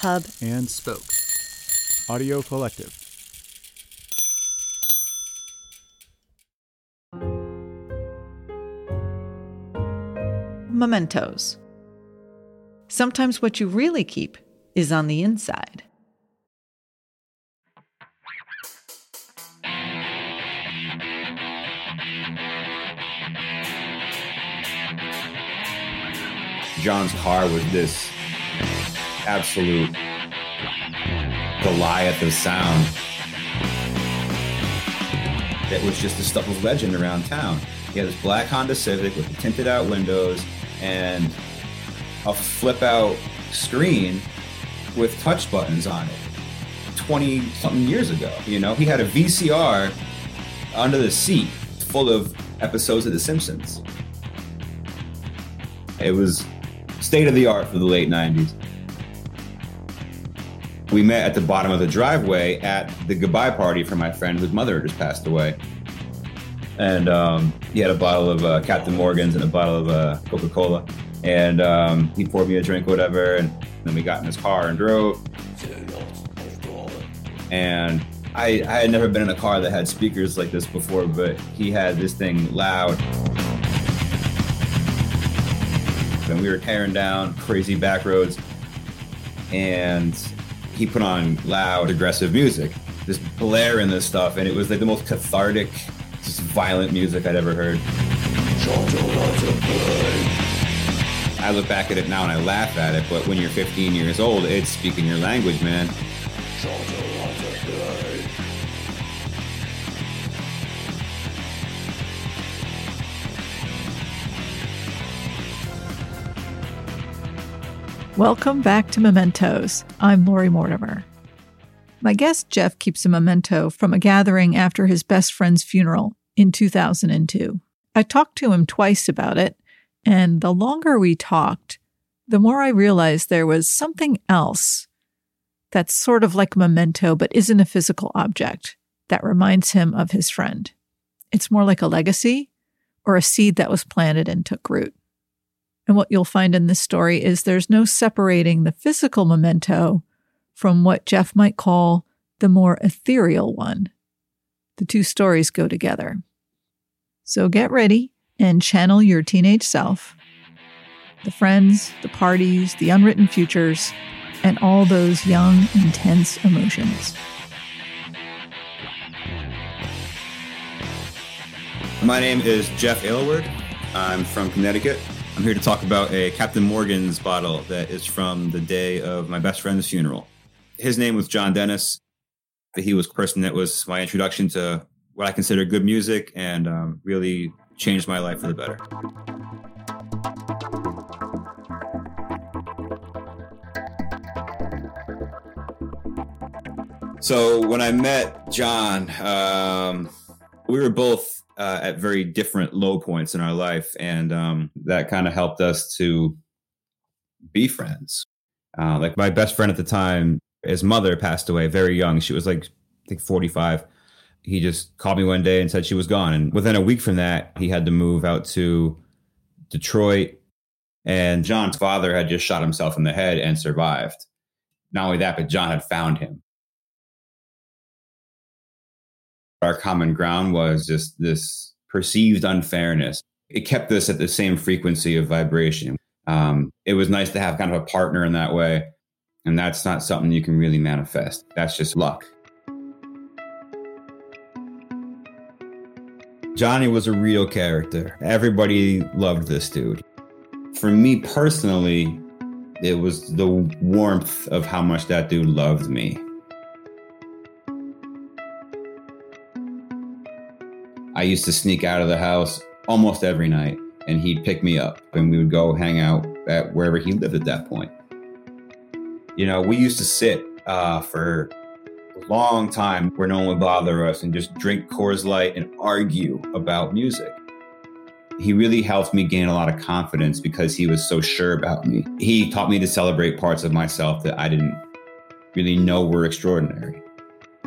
Hub, and Spoke. Audio Collective. Mementos. Sometimes what you really keep is on the inside. John's car was this absolute Goliath of sound. that was just a stuff of legend around town. He had this black Honda Civic with tinted out windows and a flip out screen with touch buttons on it 20 something years ago. You know, he had a VCR under the seat full of episodes of The Simpsons. It was state of the art for the late 90s. We met at the bottom of the driveway at the goodbye party for my friend whose mother just passed away. And um, he had a bottle of uh, Captain Morgan's and a bottle of uh, Coca Cola. And um, he poured me a drink, whatever. And then we got in his car and drove. And I, I had never been in a car that had speakers like this before, but he had this thing loud. And we were tearing down crazy back roads. And he put on loud, aggressive music, this blare blaring this stuff, and it was like the most cathartic, just violent music I'd ever heard. I look back at it now and I laugh at it, but when you're 15 years old, it's speaking your language, man. Welcome back to Mementos. I'm Lori Mortimer. My guest Jeff keeps a memento from a gathering after his best friend's funeral in 2002. I talked to him twice about it, and the longer we talked, the more I realized there was something else that's sort of like a memento but isn't a physical object that reminds him of his friend. It's more like a legacy or a seed that was planted and took root. And what you'll find in this story is there's no separating the physical memento from what Jeff might call the more ethereal one. The two stories go together. So get ready and channel your teenage self, the friends, the parties, the unwritten futures, and all those young, intense emotions. My name is Jeff Aylward. I'm from Connecticut. I'm here to talk about a Captain Morgan's bottle that is from the day of my best friend's funeral. His name was John Dennis. He was the person that was my introduction to what I consider good music and um, really changed my life for the better. So when I met John, um, we were both uh, at very different low points in our life, and um, that kind of helped us to be friends. Uh, like my best friend at the time, his mother passed away very young. She was like I think forty five. He just called me one day and said she was gone, and within a week from that, he had to move out to Detroit. And John's father had just shot himself in the head and survived. Not only that, but John had found him our common ground was just this perceived unfairness. It kept us at the same frequency of vibration. Um, it was nice to have kind of a partner in that way. And that's not something you can really manifest. That's just luck. Johnny was a real character. Everybody loved this dude. For me personally, it was the warmth of how much that dude loved me. I used to sneak out of the house almost every night and he'd pick me up and we would go hang out at wherever he lived at that point. You know, we used to sit uh, for a long time where no one would bother us and just drink Coors Light and argue about music. He really helped me gain a lot of confidence because he was so sure about me. He taught me to celebrate parts of myself that I didn't really know were extraordinary.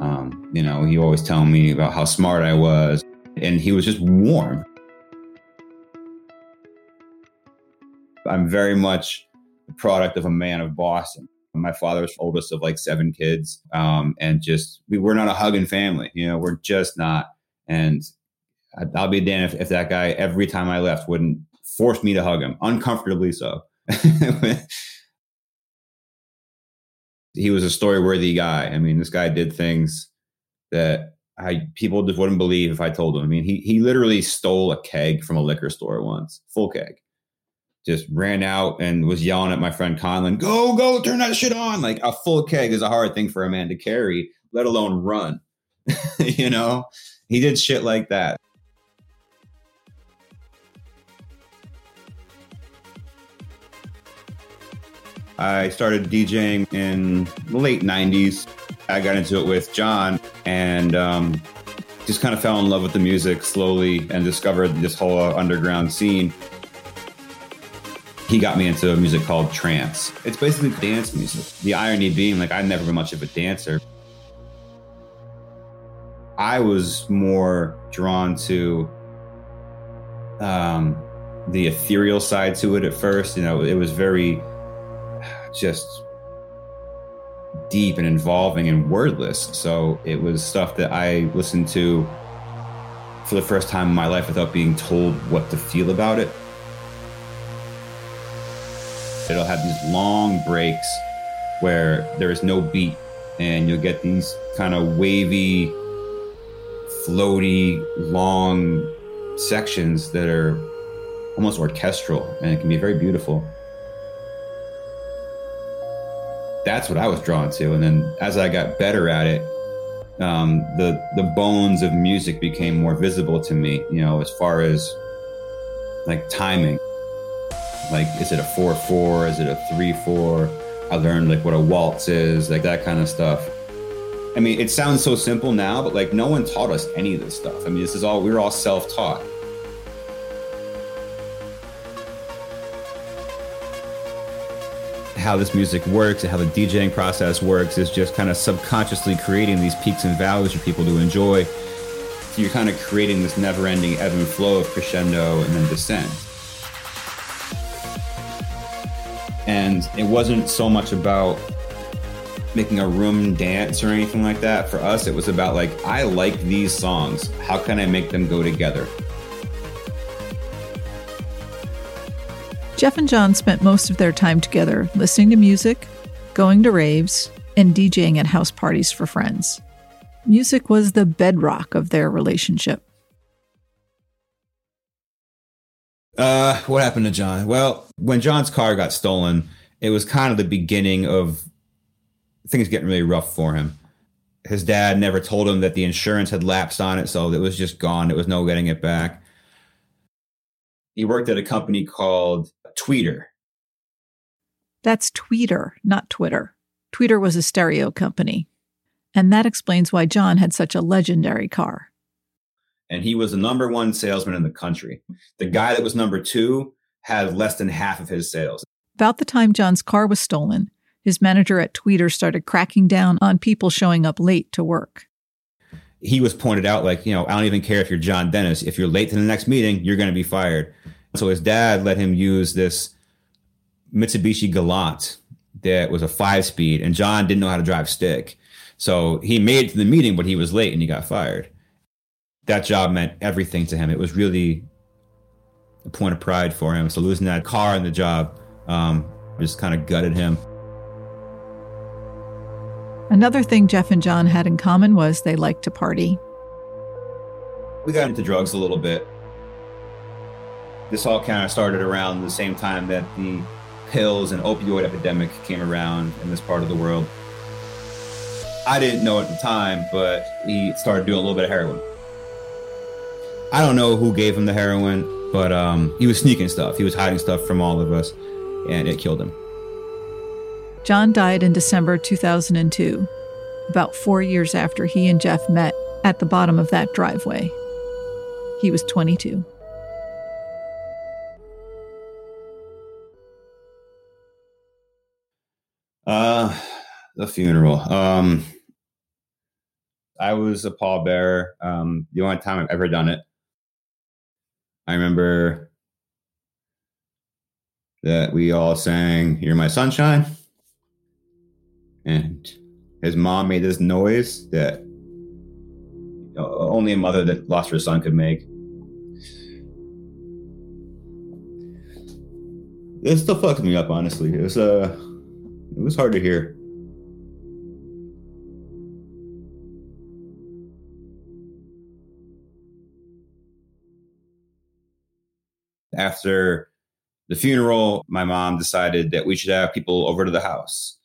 Um, you know, he always tell me about how smart I was, and he was just warm. I'm very much the product of a man of Boston. My father's oldest of like seven kids. Um, and just, we were not a hugging family. You know, we're just not. And I'll be damned if, if that guy, every time I left, wouldn't force me to hug him, uncomfortably so. he was a story worthy guy. I mean, this guy did things that I people just wouldn't believe if I told them. I mean, he he literally stole a keg from a liquor store once, full keg. Just ran out and was yelling at my friend Conlon, "Go, go, turn that shit on!" Like a full keg is a hard thing for a man to carry, let alone run. you know, he did shit like that. I started DJing in the late 90s. I got into it with John and um, just kind of fell in love with the music slowly and discovered this whole underground scene. He got me into a music called trance. It's basically dance music. The irony being, like, I've never been much of a dancer. I was more drawn to um, the ethereal side to it at first. You know, it was very just deep and involving and wordless. So it was stuff that I listened to for the first time in my life without being told what to feel about it. It'll have these long breaks where there is no beat, and you'll get these kind of wavy, floaty, long sections that are almost orchestral, and it can be very beautiful that's what I was drawn to. And then as I got better at it, um, the the bones of music became more visible to me. You know, as far as like timing, like is it a four four? Is it a three four? I learned like what a waltz is, like that kind of stuff. I mean, it sounds so simple now, but like no one taught us any of this stuff. I mean, this is all we were all self taught. How this music works and how the DJing process works is just kind of subconsciously creating these peaks and valleys for people to enjoy. So you're kind of creating this never ending ebb and flow of crescendo and then descent. And it wasn't so much about making a room dance or anything like that. For us, it was about like, I like these songs. How can I make them go together? Jeff and John spent most of their time together listening to music, going to raves, and DJing at house parties for friends. Music was the bedrock of their relationship. Uh, what happened to John? Well, when John's car got stolen, it was kind of the beginning of things getting really rough for him. His dad never told him that the insurance had lapsed on it, so it was just gone. There was no getting it back. He worked at a company called Tweeter. That's Tweeter, not Twitter. Tweeter was a stereo company. And that explains why John had such a legendary car. And he was the number one salesman in the country. The guy that was number two had less than half of his sales. About the time John's car was stolen, his manager at Tweeter started cracking down on people showing up late to work. He was pointed out, like, you know, I don't even care if you're John Dennis. If you're late to the next meeting, you're going to be fired. So his dad let him use this Mitsubishi Galant that was a five speed, and John didn't know how to drive stick. So he made it to the meeting, but he was late and he got fired. That job meant everything to him. It was really a point of pride for him. So losing that car and the job um, just kind of gutted him. Another thing Jeff and John had in common was they liked to party. We got into drugs a little bit this all kind of started around the same time that the pills and opioid epidemic came around in this part of the world. I didn't know at the time, but he started doing a little bit of heroin. I don't know who gave him the heroin, but um, he was sneaking stuff. He was hiding stuff from all of us, and it killed him. John died in December 2002, about four years after he and Jeff met at the bottom of that driveway. He was 22. Uh, the funeral. Um, I was a pallbearer. Um, the only time I've ever done it. I remember that we all sang "You're My Sunshine," and his mom made this noise that only a mother that lost her son could make. It still fucks me up, honestly. It was uh, it was hard to hear. After the funeral, my mom decided that we should have people over to the house.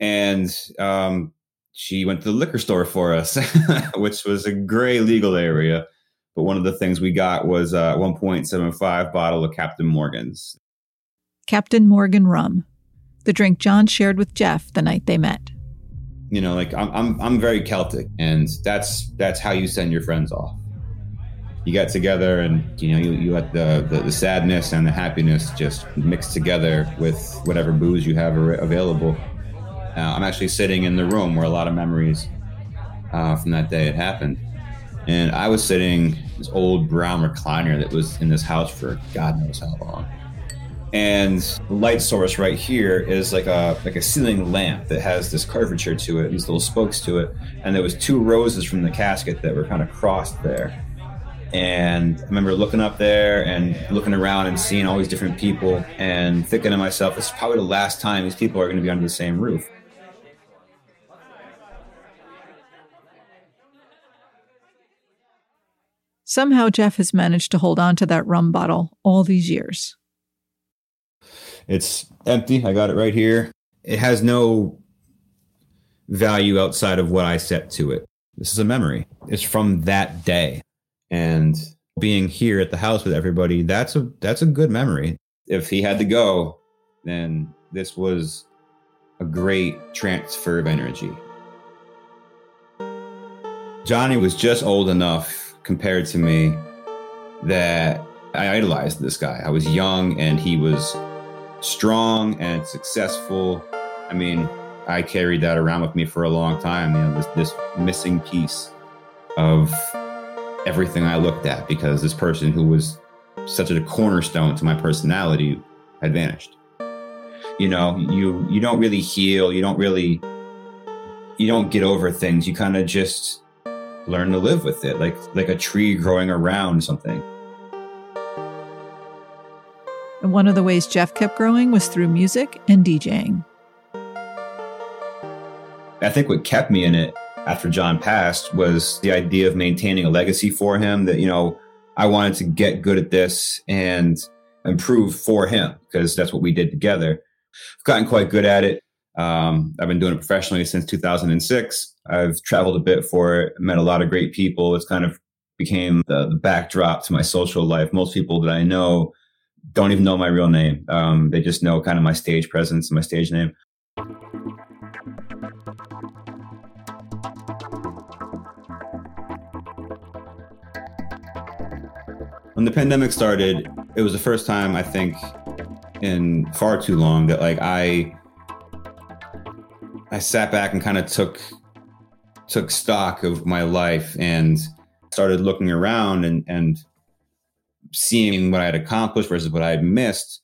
And um, she went to the liquor store for us, which was a gray legal area. But one of the things we got was a 1.75 bottle of Captain Morgan's. Captain Morgan rum, the drink John shared with Jeff the night they met. You know, like I'm, I'm, I'm very Celtic, and that's that's how you send your friends off you get together and you know you, you let the, the, the sadness and the happiness just mix together with whatever booze you have available uh, i'm actually sitting in the room where a lot of memories uh, from that day had happened. And i was sitting this old brown recliner that was in this house for god knows how long. And the light source right here is like a like a ceiling lamp that has this curvature to it these little spokes to it. And there was two roses from the casket that were kind of crossed there. And I remember looking up there and looking around and seeing all these different people and thinking to myself, this is probably the last time these people are going to be under the same roof. Somehow, Jeff has managed to hold on to that rum bottle all these years. It's empty. I got it right here. It has no value outside of what I set to it. This is a memory. It's from that day and being here at the house with everybody that's a that's a good memory if he had to go then this was a great transfer of energy johnny was just old enough compared to me that i idolized this guy i was young and he was strong and successful i mean i carried that around with me for a long time you know this, this missing piece of everything I looked at because this person who was such a cornerstone to my personality had vanished. You know, you you don't really heal, you don't really you don't get over things. You kind of just learn to live with it, like like a tree growing around something. And one of the ways Jeff kept growing was through music and DJing. I think what kept me in it after John passed was the idea of maintaining a legacy for him that, you know, I wanted to get good at this and improve for him because that's what we did together. I've gotten quite good at it. Um, I've been doing it professionally since 2006. I've traveled a bit for it, met a lot of great people. It's kind of became the, the backdrop to my social life. Most people that I know don't even know my real name. Um, they just know kind of my stage presence and my stage name. when the pandemic started, it was the first time I think in far too long that like I I sat back and kind of took took stock of my life and started looking around and and seeing what I had accomplished versus what I had missed.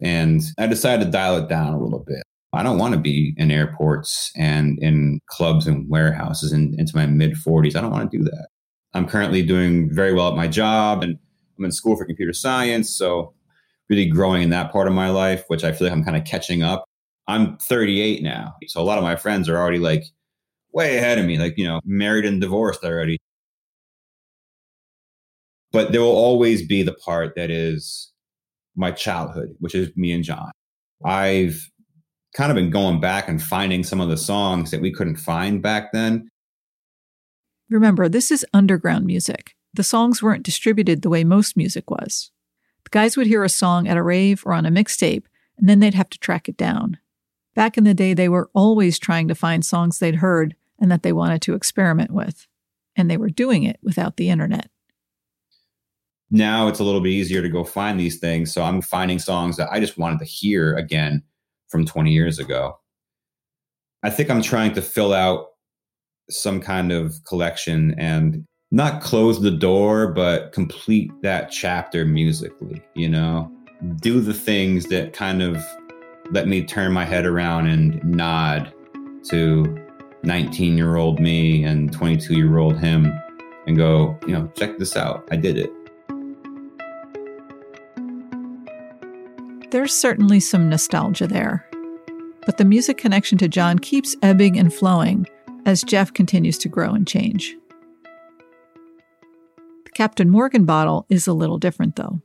And I decided to dial it down a little bit. I don't want to be in airports and in clubs and warehouses in, into my mid 40s. I don't want to do that. I'm currently doing very well at my job and I'm in school for computer science. So, really growing in that part of my life, which I feel like I'm kind of catching up. I'm 38 now. So, a lot of my friends are already like way ahead of me, like, you know, married and divorced already. But there will always be the part that is my childhood, which is me and John. I've kind of been going back and finding some of the songs that we couldn't find back then Remember, this is underground music. The songs weren't distributed the way most music was. The guys would hear a song at a rave or on a mixtape, and then they'd have to track it down. Back in the day, they were always trying to find songs they'd heard and that they wanted to experiment with. And they were doing it without the internet. Now it's a little bit easier to go find these things. So I'm finding songs that I just wanted to hear again from 20 years ago. I think I'm trying to fill out some kind of collection and not close the door, but complete that chapter musically, you know? Do the things that kind of let me turn my head around and nod to 19 year old me and 22 year old him and go, you know, check this out. I did it. There's certainly some nostalgia there. But the music connection to John keeps ebbing and flowing as Jeff continues to grow and change. The Captain Morgan bottle is a little different, though.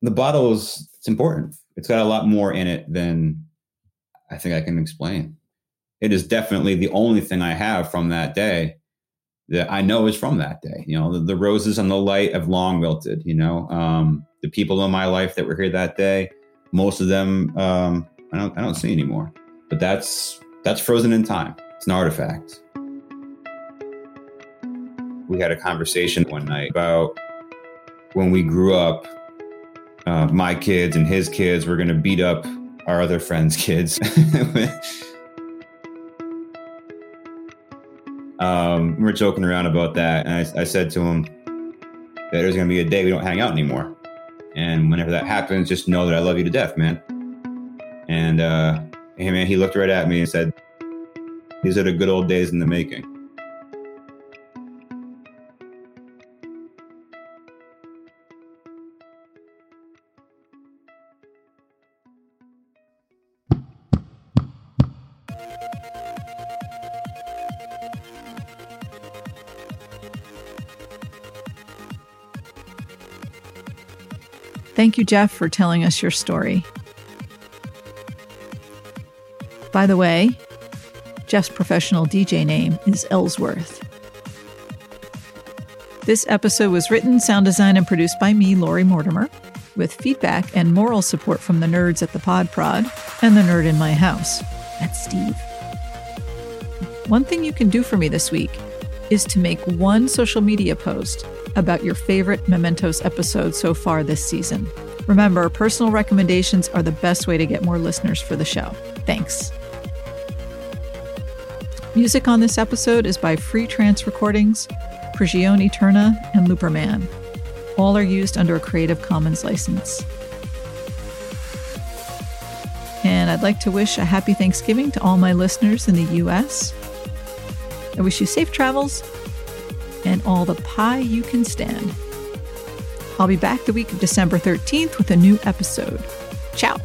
The bottle is it's important. It's got a lot more in it than I think I can explain. It is definitely the only thing I have from that day that I know is from that day. You know, the, the roses and the light have long wilted. You know, um, the people in my life that were here that day, most of them um, I don't I don't see anymore. But that's that's frozen in time. It's an artifact. We had a conversation one night about when we grew up, uh, my kids and his kids were going to beat up our other friends' kids. um, we were joking around about that, and I, I said to him that there's going to be a day we don't hang out anymore. And whenever that happens, just know that I love you to death, man. And uh, hey, man, he looked right at me and said, "These are the good old days in the making." Thank you, Jeff, for telling us your story. By the way, Jeff's professional DJ name is Ellsworth. This episode was written, sound designed, and produced by me, Lori Mortimer, with feedback and moral support from the nerds at the Pod Prod and the nerd in my house. That's Steve. One thing you can do for me this week is to make one social media post about your favorite Mementos episode so far this season. Remember, personal recommendations are the best way to get more listeners for the show. Thanks. Music on this episode is by Free Trance Recordings, Prigione Eterna, and Looperman. All are used under a Creative Commons license. And I'd like to wish a happy Thanksgiving to all my listeners in the US. I wish you safe travels and all the pie you can stand. I'll be back the week of December 13th with a new episode. Ciao.